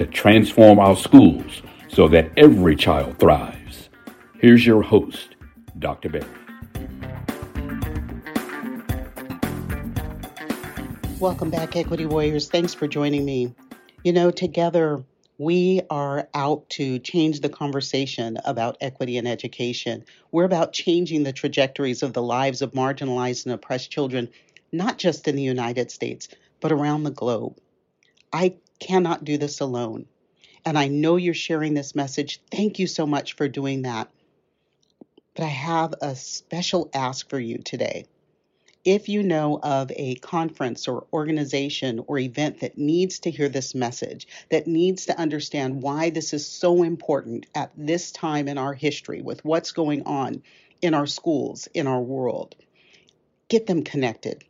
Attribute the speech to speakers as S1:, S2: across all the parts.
S1: to transform our schools so that every child thrives. Here's your host, Dr. Berry.
S2: Welcome back, Equity Warriors. Thanks for joining me. You know, together we are out to change the conversation about equity in education. We're about changing the trajectories of the lives of marginalized and oppressed children, not just in the United States, but around the globe. I cannot do this alone. And I know you're sharing this message. Thank you so much for doing that. But I have a special ask for you today. If you know of a conference or organization or event that needs to hear this message, that needs to understand why this is so important at this time in our history with what's going on in our schools, in our world, get them connected.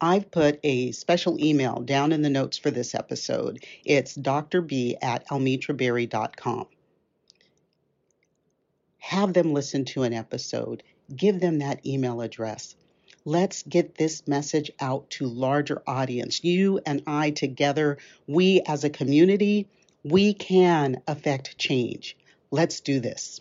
S2: I've put a special email down in the notes for this episode. It's drb at almitraberry.com. Have them listen to an episode. Give them that email address. Let's get this message out to larger audience. You and I together, we as a community, we can affect change. Let's do this.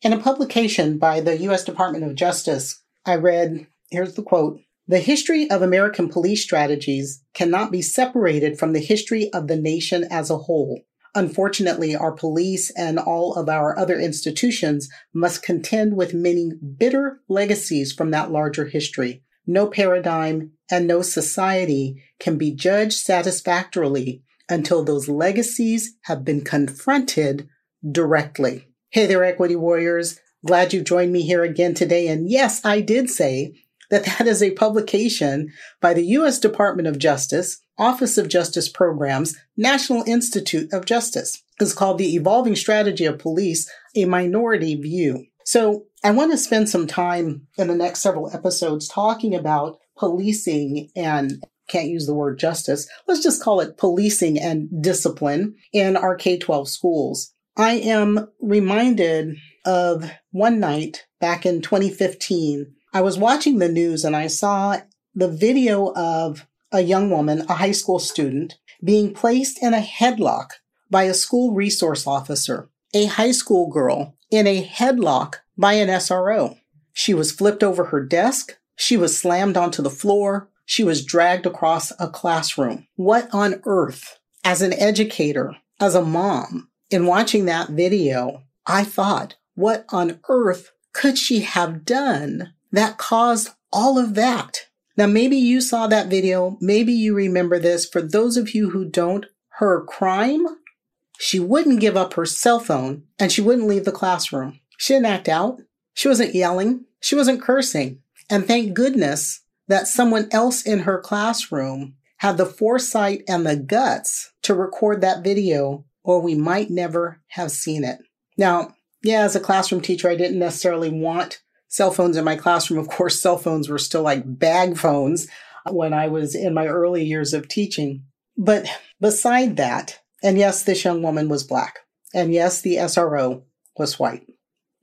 S2: In a publication by the U.S. Department of Justice, I read here's the quote the history of American police strategies cannot be separated from the history of the nation as a whole. Unfortunately, our police and all of our other institutions must contend with many bitter legacies from that larger history. No paradigm and no society can be judged satisfactorily until those legacies have been confronted directly. Hey there, equity warriors. Glad you joined me here again today. And yes, I did say that that is a publication by the U.S. Department of Justice, Office of Justice Programs, National Institute of Justice. It's called The Evolving Strategy of Police, a Minority View. So I want to spend some time in the next several episodes talking about policing and can't use the word justice. Let's just call it policing and discipline in our K 12 schools. I am reminded of one night back in 2015 I was watching the news and I saw the video of a young woman, a high school student, being placed in a headlock by a school resource officer, a high school girl in a headlock by an SRO. She was flipped over her desk. She was slammed onto the floor. She was dragged across a classroom. What on earth, as an educator, as a mom, in watching that video, I thought, what on earth could she have done that caused all of that. Now, maybe you saw that video. Maybe you remember this. For those of you who don't, her crime, she wouldn't give up her cell phone and she wouldn't leave the classroom. She didn't act out. She wasn't yelling. She wasn't cursing. And thank goodness that someone else in her classroom had the foresight and the guts to record that video, or we might never have seen it. Now, yeah, as a classroom teacher, I didn't necessarily want cell phones in my classroom. Of course, cell phones were still like bag phones when I was in my early years of teaching. But beside that, and yes, this young woman was black. And yes, the SRO was white.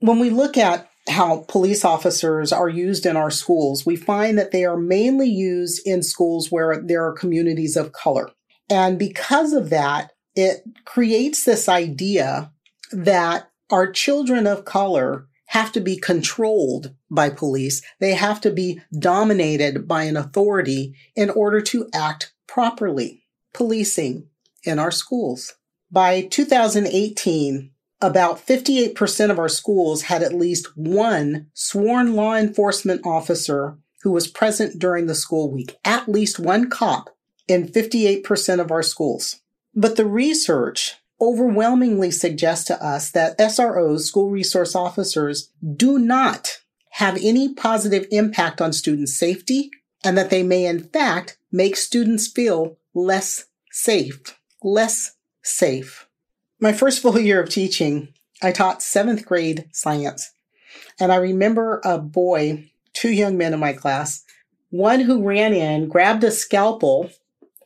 S2: When we look at how police officers are used in our schools, we find that they are mainly used in schools where there are communities of color. And because of that, it creates this idea that our children of color have to be controlled by police. They have to be dominated by an authority in order to act properly. Policing in our schools. By 2018, about 58% of our schools had at least one sworn law enforcement officer who was present during the school week, at least one cop in 58% of our schools. But the research overwhelmingly suggest to us that SROs, school resource officers, do not have any positive impact on student safety and that they may in fact make students feel less safe, less safe. my first full year of teaching, I taught seventh grade science. And I remember a boy, two young men in my class, one who ran in, grabbed a scalpel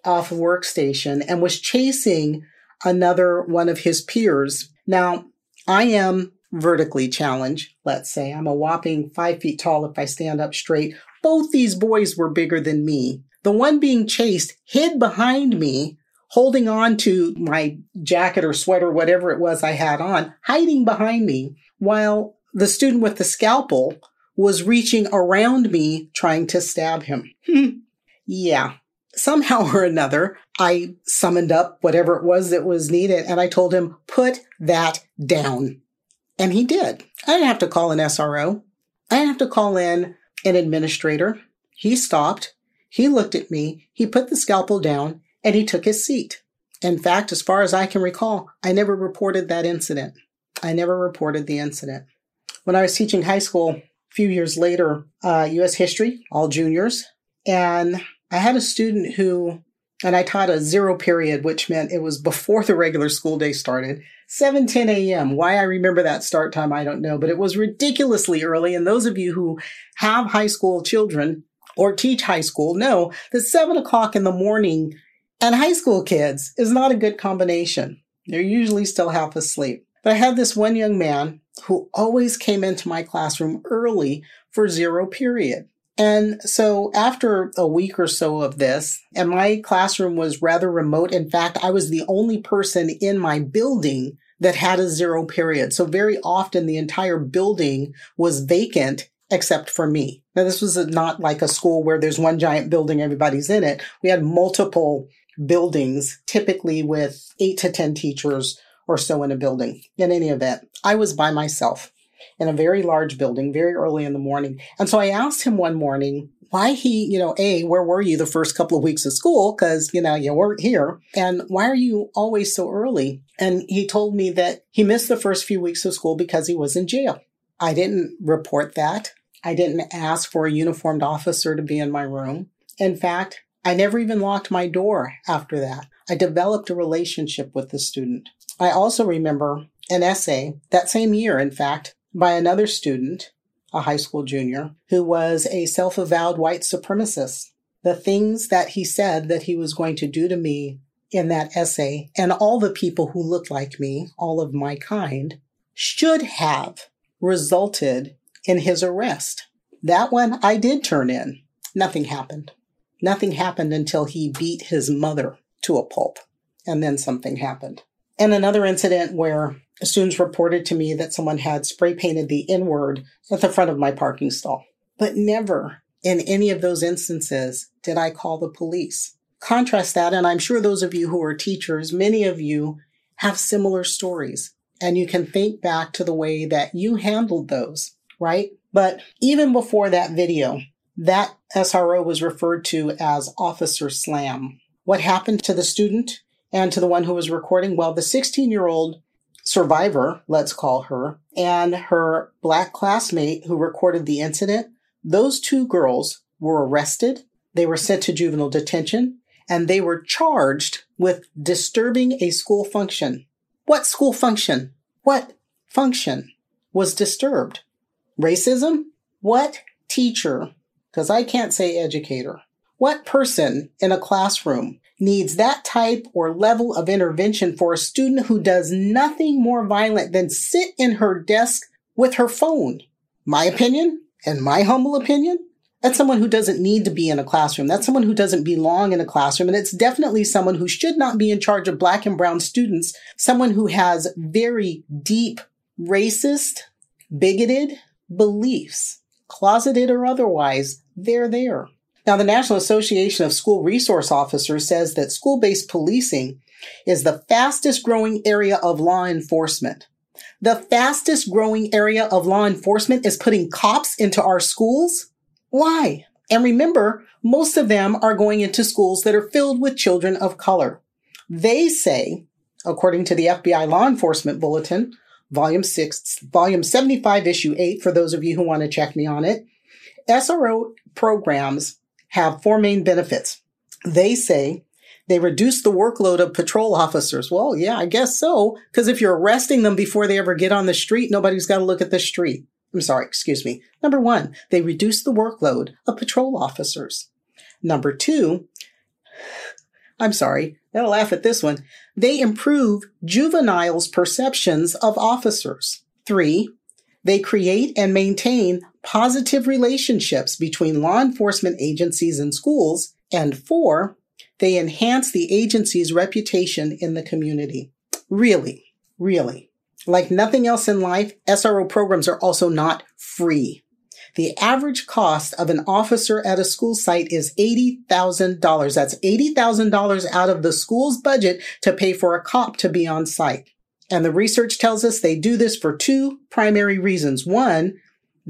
S2: off a workstation, and was chasing another one of his peers. Now, I am vertically challenged, let's say. I'm a whopping five feet tall if I stand up straight. Both these boys were bigger than me. The one being chased hid behind me, holding on to my jacket or sweater, whatever it was I had on, hiding behind me, while the student with the scalpel was reaching around me trying to stab him. yeah. Somehow or another, I summoned up whatever it was that was needed and I told him, put that down. And he did. I didn't have to call an SRO. I didn't have to call in an administrator. He stopped. He looked at me. He put the scalpel down and he took his seat. In fact, as far as I can recall, I never reported that incident. I never reported the incident. When I was teaching high school a few years later, uh, U.S. history, all juniors, and I had a student who, and I taught a zero period, which meant it was before the regular school day started. 7 10 a.m. Why I remember that start time, I don't know, but it was ridiculously early. And those of you who have high school children or teach high school know that 7 o'clock in the morning and high school kids is not a good combination. They're usually still half asleep. But I had this one young man who always came into my classroom early for zero period. And so after a week or so of this, and my classroom was rather remote. In fact, I was the only person in my building that had a zero period. So very often the entire building was vacant except for me. Now, this was not like a school where there's one giant building, everybody's in it. We had multiple buildings, typically with eight to 10 teachers or so in a building. In any event, I was by myself in a very large building very early in the morning. And so I asked him one morning why he, you know, A, where were you the first couple of weeks of school? Cause, you know, you weren't here. And why are you always so early? And he told me that he missed the first few weeks of school because he was in jail. I didn't report that. I didn't ask for a uniformed officer to be in my room. In fact, I never even locked my door after that. I developed a relationship with the student. I also remember an essay that same year, in fact, by another student, a high school junior, who was a self avowed white supremacist. The things that he said that he was going to do to me in that essay and all the people who looked like me, all of my kind, should have resulted in his arrest. That one I did turn in. Nothing happened. Nothing happened until he beat his mother to a pulp. And then something happened. And another incident where students reported to me that someone had spray painted the N word at the front of my parking stall. But never in any of those instances did I call the police. Contrast that, and I'm sure those of you who are teachers, many of you have similar stories, and you can think back to the way that you handled those, right? But even before that video, that SRO was referred to as Officer Slam. What happened to the student and to the one who was recording? Well, the 16 year old survivor, let's call her, and her black classmate who recorded the incident, those two girls were arrested. They were sent to juvenile detention and they were charged with disturbing a school function. What school function? What function was disturbed? Racism? What teacher, because I can't say educator, what person in a classroom needs that type or level of intervention for a student who does nothing more violent than sit in her desk with her phone. My opinion, and my humble opinion, that's someone who doesn't need to be in a classroom. That's someone who doesn't belong in a classroom. And it's definitely someone who should not be in charge of black and brown students. Someone who has very deep racist, bigoted beliefs, closeted or otherwise. They're there. Now, the National Association of School Resource Officers says that school based policing is the fastest growing area of law enforcement. The fastest growing area of law enforcement is putting cops into our schools. Why? And remember, most of them are going into schools that are filled with children of color. They say, according to the FBI Law Enforcement Bulletin, volume 6, volume 75, issue 8, for those of you who want to check me on it, SRO programs have four main benefits. They say They reduce the workload of patrol officers. Well, yeah, I guess so. Because if you're arresting them before they ever get on the street, nobody's got to look at the street. I'm sorry, excuse me. Number one, they reduce the workload of patrol officers. Number two, I'm sorry, I'll laugh at this one. They improve juveniles' perceptions of officers. Three, they create and maintain positive relationships between law enforcement agencies and schools. And four, they enhance the agency's reputation in the community. Really, really. Like nothing else in life, SRO programs are also not free. The average cost of an officer at a school site is $80,000. That's $80,000 out of the school's budget to pay for a cop to be on site. And the research tells us they do this for two primary reasons. One,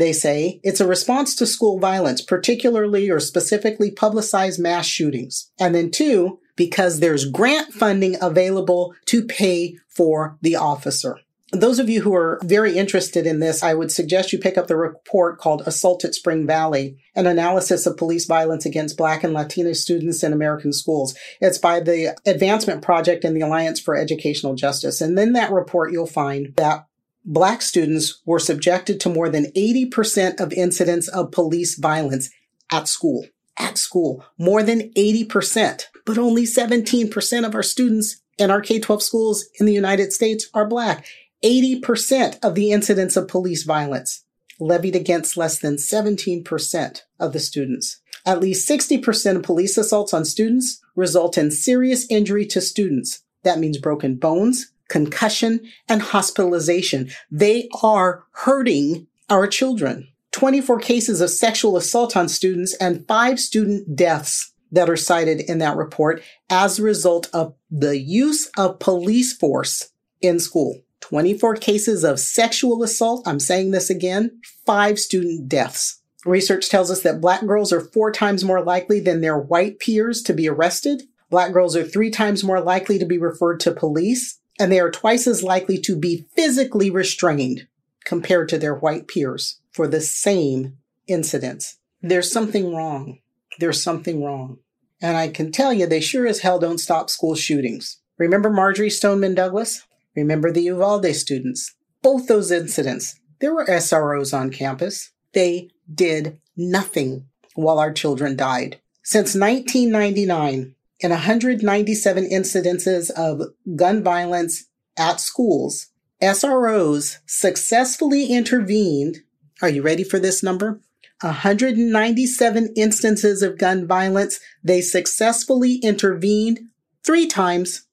S2: they say it's a response to school violence, particularly or specifically publicized mass shootings. And then two, because there's grant funding available to pay for the officer. Those of you who are very interested in this, I would suggest you pick up the report called Assault at Spring Valley, an analysis of police violence against Black and Latino students in American schools. It's by the Advancement Project and the Alliance for Educational Justice. And in that report, you'll find that Black students were subjected to more than 80% of incidents of police violence at school. At school, more than 80%, but only 17% of our students in our K 12 schools in the United States are Black. 80% of the incidents of police violence levied against less than 17% of the students. At least 60% of police assaults on students result in serious injury to students. That means broken bones, concussion, and hospitalization. They are hurting our children. 24 cases of sexual assault on students and five student deaths that are cited in that report as a result of the use of police force in school. 24 cases of sexual assault. I'm saying this again, five student deaths. Research tells us that black girls are four times more likely than their white peers to be arrested. Black girls are three times more likely to be referred to police, and they are twice as likely to be physically restrained compared to their white peers for the same incidents. There's something wrong. There's something wrong. And I can tell you, they sure as hell don't stop school shootings. Remember Marjory Stoneman Douglas? Remember the Uvalde students? Both those incidents, there were SROs on campus. They did nothing while our children died. Since 1999, in 197 incidences of gun violence at schools, SROs successfully intervened. Are you ready for this number? 197 instances of gun violence. They successfully intervened three times.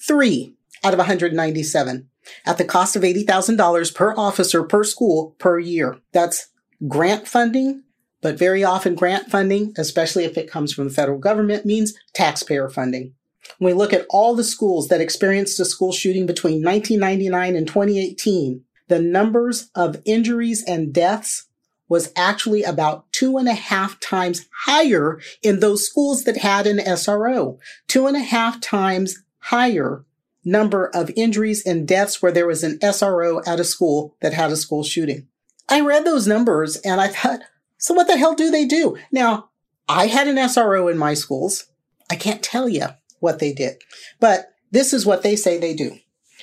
S2: Three out of 197 at the cost of $80,000 per officer per school per year. That's grant funding, but very often grant funding, especially if it comes from the federal government, means taxpayer funding. When we look at all the schools that experienced a school shooting between 1999 and 2018, the numbers of injuries and deaths was actually about two and a half times higher in those schools that had an SRO. Two and a half times higher number of injuries and deaths where there was an SRO at a school that had a school shooting. I read those numbers and I thought, so what the hell do they do? Now, I had an SRO in my schools. I can't tell you what they did, but this is what they say they do.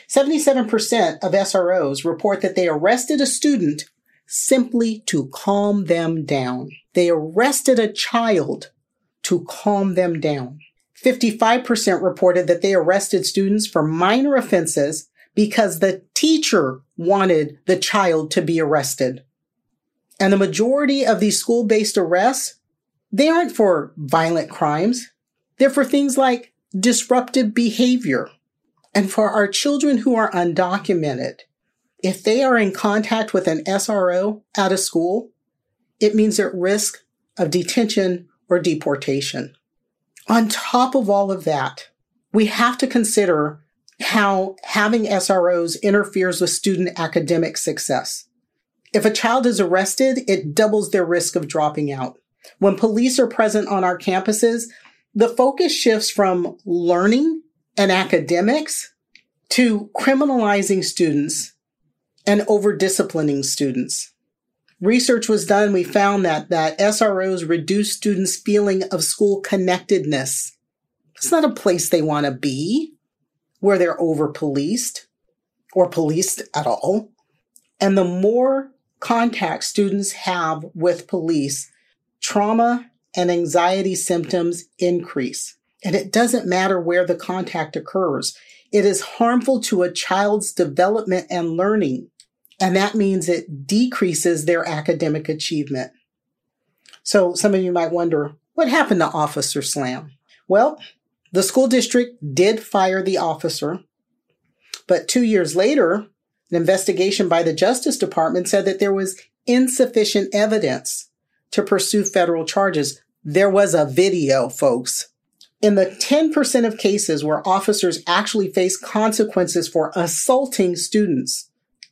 S2: 77% of SROs report that they arrested a student simply to calm them down. They arrested a child to calm them down. 55% reported that they arrested students for minor offenses because the teacher wanted the child to be arrested. And the majority of these school based arrests, they aren't for violent crimes. They're for things like disruptive behavior. And for our children who are undocumented, if they are in contact with an SRO at a school, it means they're at risk of detention or deportation. On top of all of that, we have to consider how having SROs interferes with student academic success. If a child is arrested, it doubles their risk of dropping out. When police are present on our campuses, the focus shifts from learning and academics to criminalizing students and over disciplining students research was done, we found that, that SROs reduce students' feeling of school connectedness. It's not a place they want to be where they're over policed or policed at all. And the more contact students have with police, trauma and anxiety symptoms increase. And it doesn't matter where the contact occurs. It is harmful to a child's development and learning. And that means it decreases their academic achievement. So some of you might wonder, what happened to Officer Slam? Well, the school district did fire the officer, but two years later, an investigation by the Justice Department said that there was insufficient evidence to pursue federal charges. There was a video, folks. In the 10% of cases where officers actually face consequences for assaulting students,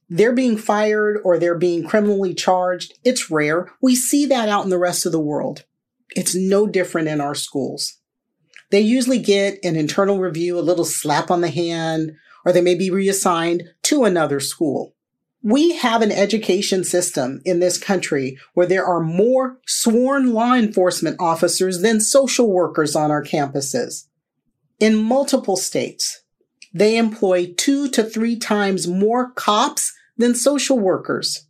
S2: they're being fired or they're being criminally charged. It's rare. We see that out in the rest of the world. It's no different in our schools. They usually get an internal review, a little slap on the hand, or they may be reassigned to another school. We have an education system in this country where there are more sworn law enforcement officers than social workers on our campuses. In multiple states, they employ two to three times more cops than social workers.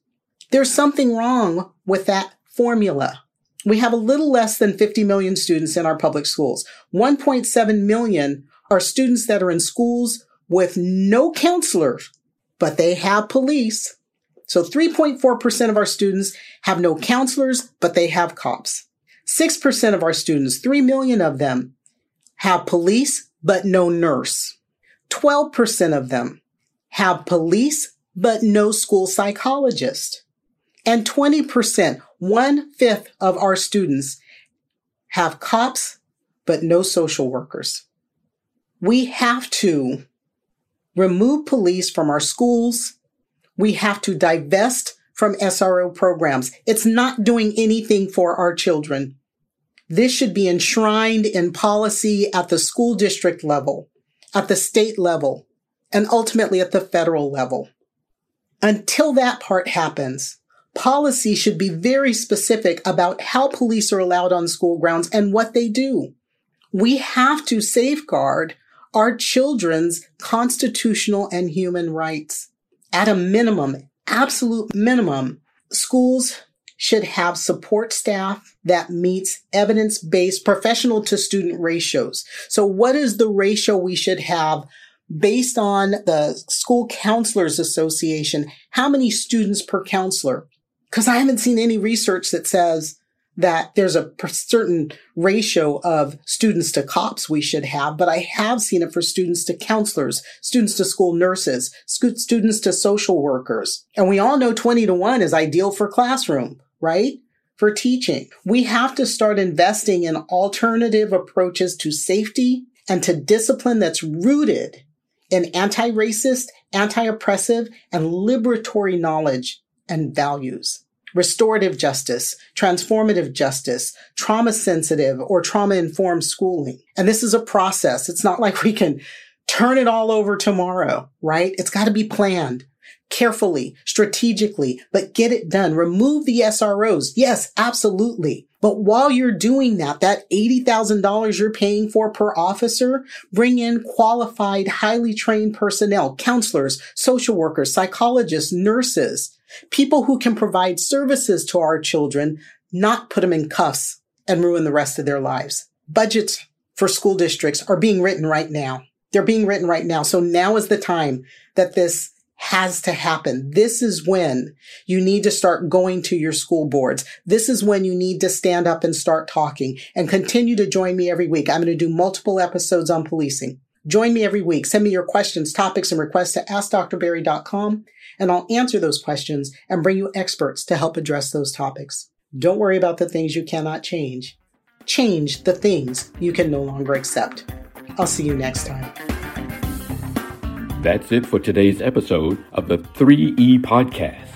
S2: There's something wrong with that formula. We have a little less than 50 million students in our public schools. 1.7 million are students that are in schools with no counselors, but they have police. So 3.4% of our students have no counselors, but they have cops. 6% of our students, 3 million of them, have police, but no nurse. 12% of them have police, but no school psychologist. And 20%, one fifth of our students have cops, but no social workers. We have to remove police from our schools. We have to divest from SRO programs. It's not doing anything for our children. This should be enshrined in policy at the school district level, at the state level, and ultimately at the federal level. Until that part happens, policy should be very specific about how police are allowed on school grounds and what they do. We have to safeguard our children's constitutional and human rights. At a minimum, absolute minimum, schools should have support staff that meets evidence-based professional to student ratios. So what is the ratio we should have based on the School Counselors Association, how many students per counselor? Because I haven't seen any research that says that there's a certain ratio of students to cops we should have, but I have seen it for students to counselors, students to school nurses, students to social workers. And we all know 20 to 1 is ideal for classroom, right? For teaching. We have to start investing in alternative approaches to safety and to discipline that's rooted in anti-racist, anti-oppressive, and liberatory knowledge and values. Restorative justice, transformative justice, trauma sensitive or trauma informed schooling. And this is a process. It's not like we can turn it all over tomorrow, right? It's got to be planned carefully, strategically, but get it done. Remove the SROs. Yes, absolutely. But while you're doing that, that $80,000 you're paying for per officer, bring in qualified, highly trained personnel, counselors, social workers, psychologists, nurses, people who can provide services to our children, not put them in cuffs and ruin the rest of their lives. Budgets for school districts are being written right now. They're being written right now. So now is the time that this has to happen. This is when you need to start going to your school boards. This is when you need to stand up and start talking and continue to join me every week. I'm going to do multiple episodes on policing. Join me every week. Send me your questions, topics, and requests to askdrberry.com and I'll answer those questions and bring you experts to help address those topics. Don't worry about the things you cannot change. Change the things you can no longer accept. I'll see you next time.
S1: That's it for today's episode of the 3E Podcast.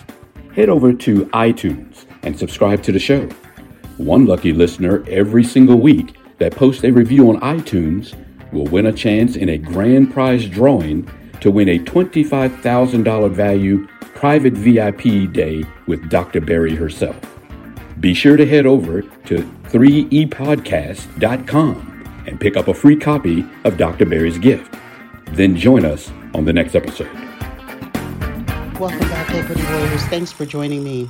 S1: Head over to iTunes and subscribe to the show. One lucky listener every single week that posts a review on iTunes will win a chance in a grand prize drawing to win a $25,000 value private VIP day with Dr. Berry herself. Be sure to head over to 3epodcast.com and pick up a free copy of Dr. Berry's gift. Then join us on the next episode.
S3: Welcome back, Equity Warriors. Thanks for joining me.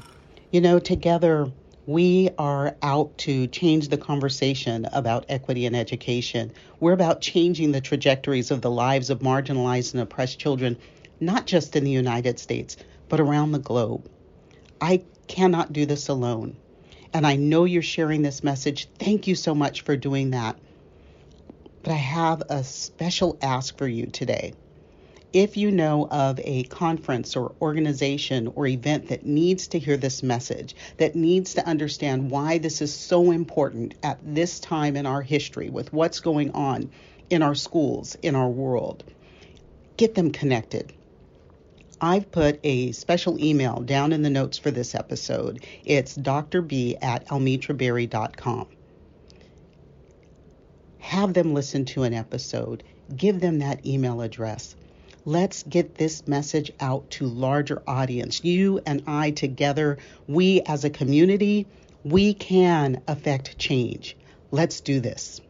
S3: You know, together we are out to change the conversation about equity in education. We're about changing the trajectories of the lives of marginalized and oppressed children, not just in the United States, but around the globe. I cannot do this alone. And I know you're sharing this message. Thank you so much for doing that. But I have a special ask for you today if you know of a conference or organization or event that needs to hear this message, that needs to understand why this is so important at this time in our history with what's going on in our schools, in our world, get them connected. I've put a special email down in the notes for this episode. It's drb at almitraberry.com. Have them listen to an episode. Give them that email address let's get this message out to larger audience. You and I together, we as a community, we can affect change. Let's do this.